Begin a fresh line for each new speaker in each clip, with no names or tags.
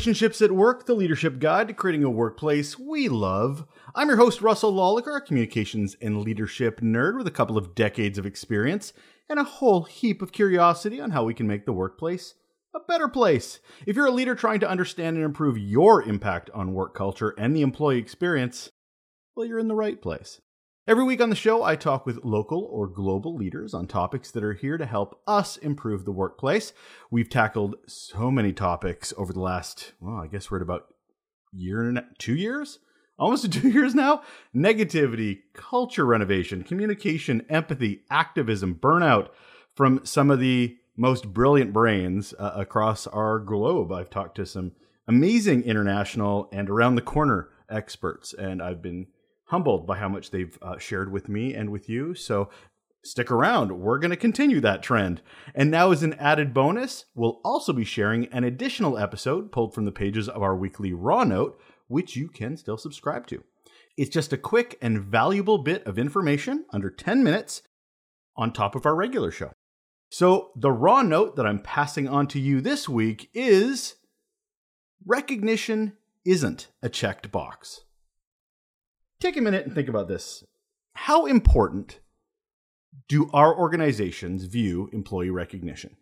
Relationships at Work, the leadership guide to creating a workplace we love. I'm your host, Russel Lolacher, a communications and leadership nerd with a couple of decades of experience and a whole heap of curiosity on how we can make the workplace a better place. If you're a leader trying to understand and improve your impact on work culture and the employee experience, well, you're in the right place. Every week on the show, I talk with local or global leaders on topics that are here to help us improve the workplace. We've tackled so many topics over the last, well, I guess we're at about year and two years, almost two years now. Negativity, culture renovation, communication, empathy, activism, burnout from some of the most brilliant brains uh, across our globe. I've talked to some amazing international and around the corner experts, and I've been humbled by how much they've uh, shared with me and with you. So stick around. We're going to continue that trend. And now, as an added bonus, we'll also be sharing an additional episode pulled from the pages of our weekly Raw Note, which you can still subscribe to. It's just a quick and valuable bit of information under 10 minutes on top of our regular show. So, the raw note that I'm passing on to you this week is recognition isn't a checked box. Take a minute and think about this. How important do our organizations view employee recognition?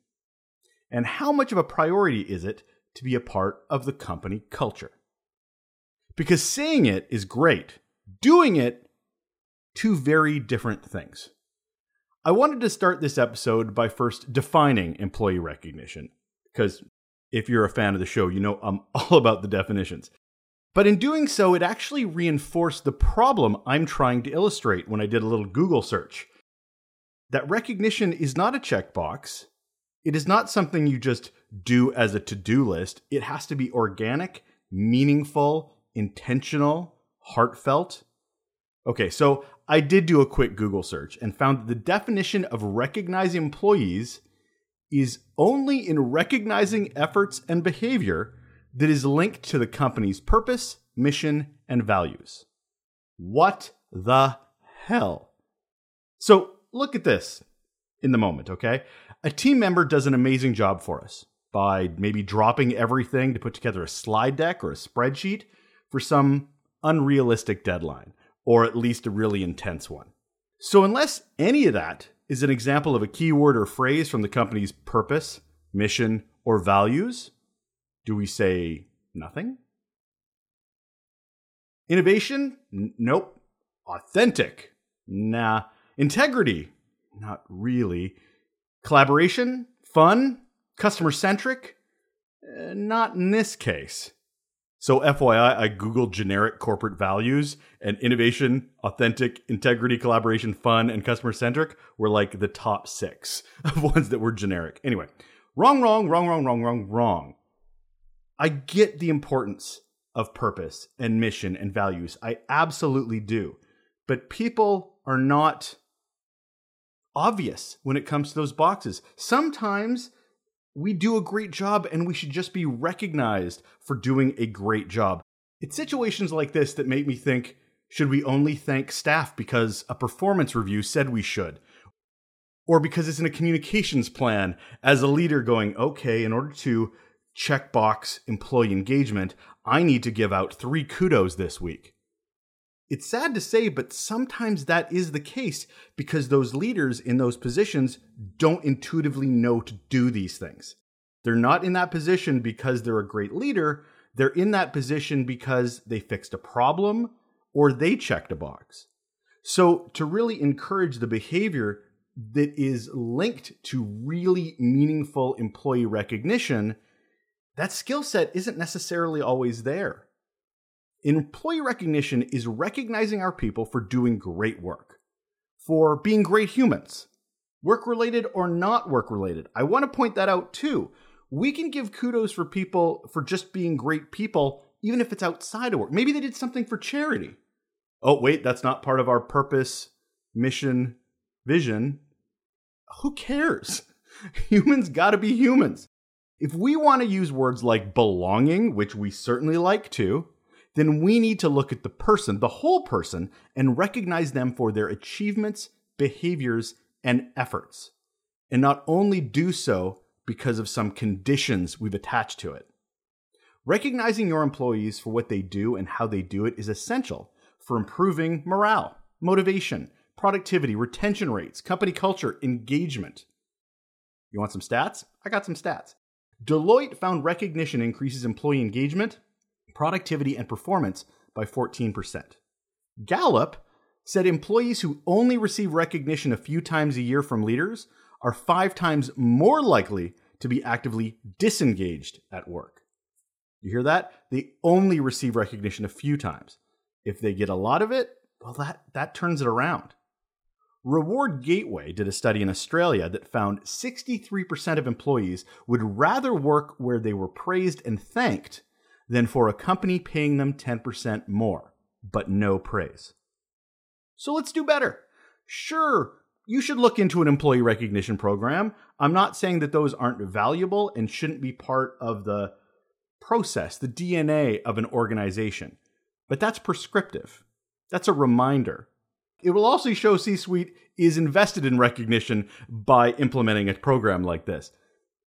And how much of a priority is it to be a part of the company culture? Because saying it is great, doing it, two very different things. I wanted to start this episode by first defining employee recognition, because if you're a fan of the show, you know I'm all about the definitions. But in doing so, it actually reinforced the problem I'm trying to illustrate when I did a little Google search. That recognition is not a checkbox. It is not something you just do as a to do list. It has to be organic, meaningful, intentional, heartfelt. Okay, so I did do a quick Google search and found that the definition of recognizing employees is only in recognizing efforts and behavior that is linked to the company's purpose, mission, and values. What the hell? So look at this in the moment, okay? A team member does an amazing job for us by maybe dropping everything to put together a slide deck or a spreadsheet for some unrealistic deadline or at least a really intense one. So, unless any of that is an example of a keyword or phrase from the company's purpose, mission, or values, do we say nothing? Innovation? N- nope. Authentic? Nah. Integrity? Not really. Collaboration? Fun? Customer centric? Uh, not in this case. So, FYI, I Googled generic corporate values and innovation, authentic, integrity, collaboration, fun, and customer centric were like the top six of ones that were generic. Anyway, wrong, wrong, wrong, wrong, wrong, wrong, wrong. I get the importance of purpose and mission and values. I absolutely do. But people are not obvious when it comes to those boxes. Sometimes we do a great job and we should just be recognized for doing a great job. It's situations like this that make me think should we only thank staff because a performance review said we should? Or because it's in a communications plan as a leader going, okay, in order to checkbox employee engagement, I need to give out three kudos this week. It's sad to say, but sometimes that is the case because those leaders in those positions don't intuitively know to do these things. They're not in that position because they're a great leader. They're in that position because they fixed a problem or they checked a box. So, to really encourage the behavior that is linked to really meaningful employee recognition, that skill set isn't necessarily always there. Employee recognition is recognizing our people for doing great work, for being great humans, work related or not work related. I want to point that out too. We can give kudos for people for just being great people, even if it's outside of work. Maybe they did something for charity. Oh, wait, that's not part of our purpose, mission, vision. Who cares? Humans got to be humans. If we want to use words like belonging, which we certainly like to, then we need to look at the person, the whole person, and recognize them for their achievements, behaviors, and efforts. And not only do so because of some conditions we've attached to it. Recognizing your employees for what they do and how they do it is essential for improving morale, motivation, productivity, retention rates, company culture, engagement. You want some stats? I got some stats. Deloitte found recognition increases employee engagement, productivity, and performance by 14%. Gallup said employees who only receive recognition a few times a year from leaders are five times more likely to be actively disengaged at work. You hear that? They only receive recognition a few times. If they get a lot of it, well, that, that turns it around. Reward Gateway did a study in Australia that found 63% of employees would rather work where they were praised and thanked than for a company paying them 10% more, but no praise. So let's do better. Sure, you should look into an employee recognition program. I'm not saying that those aren't valuable and shouldn't be part of the process, the DNA of an organization. But that's prescriptive. That's a reminder. It will also show C Suite is invested in recognition by implementing a program like this.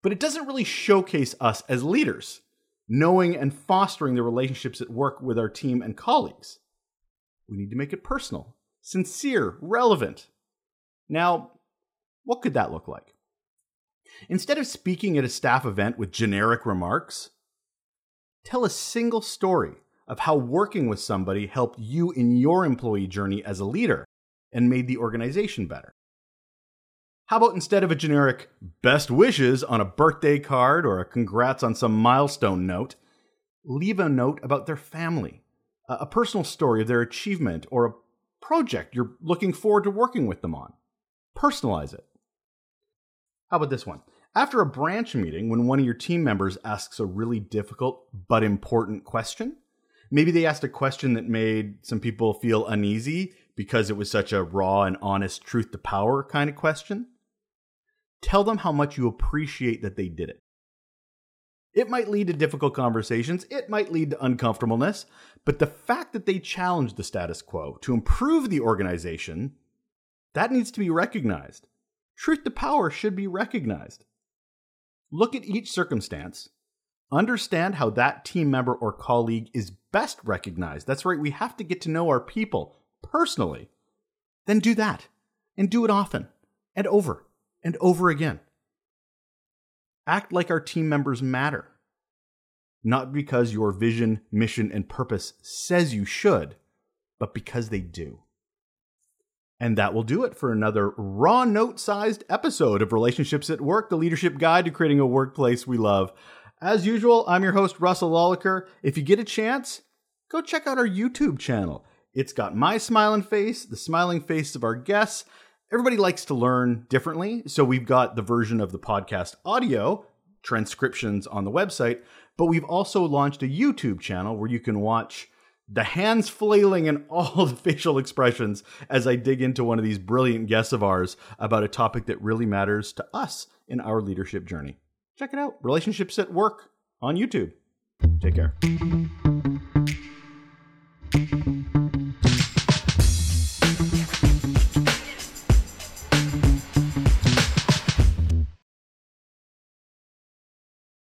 But it doesn't really showcase us as leaders, knowing and fostering the relationships at work with our team and colleagues. We need to make it personal, sincere, relevant. Now, what could that look like? Instead of speaking at a staff event with generic remarks, Tell a single story of how working with somebody helped you in your employee journey as a leader and made the organization better. How about instead of a generic best wishes on a birthday card or a congrats on some milestone note, leave a note about their family, a personal story of their achievement, or a project you're looking forward to working with them on. Personalize it. How about this one? After a branch meeting, when one of your team members asks a really difficult but important question, maybe they asked a question that made some people feel uneasy because it was such a raw and honest truth to power kind of question, tell them how much you appreciate that they did it. It might lead to difficult conversations, it might lead to uncomfortableness, but the fact that they challenged the status quo to improve the organization, that needs to be recognized. Truth to power should be recognized. Look at each circumstance, understand how that team member or colleague is best recognized. That's right, we have to get to know our people personally. Then do that and do it often and over and over again. Act like our team members matter. Not because your vision, mission, and purpose says you should, but because they do. And that will do it for another raw note sized episode of Relationships at Work, the leadership guide to creating a workplace we love. As usual, I'm your host, Russel Lolacher. If you get a chance, go check out our YouTube channel. It's got my smiling face, the smiling face of our guests. Everybody likes to learn differently, so we've got the version of the podcast audio, transcriptions on the website, but we've also launched a YouTube channel where you can watch the hands flailing and all the facial expressions as I dig into one of these brilliant guests of ours about a topic that really matters to us in our leadership journey check it out Relationships at Work on YouTube. Take care.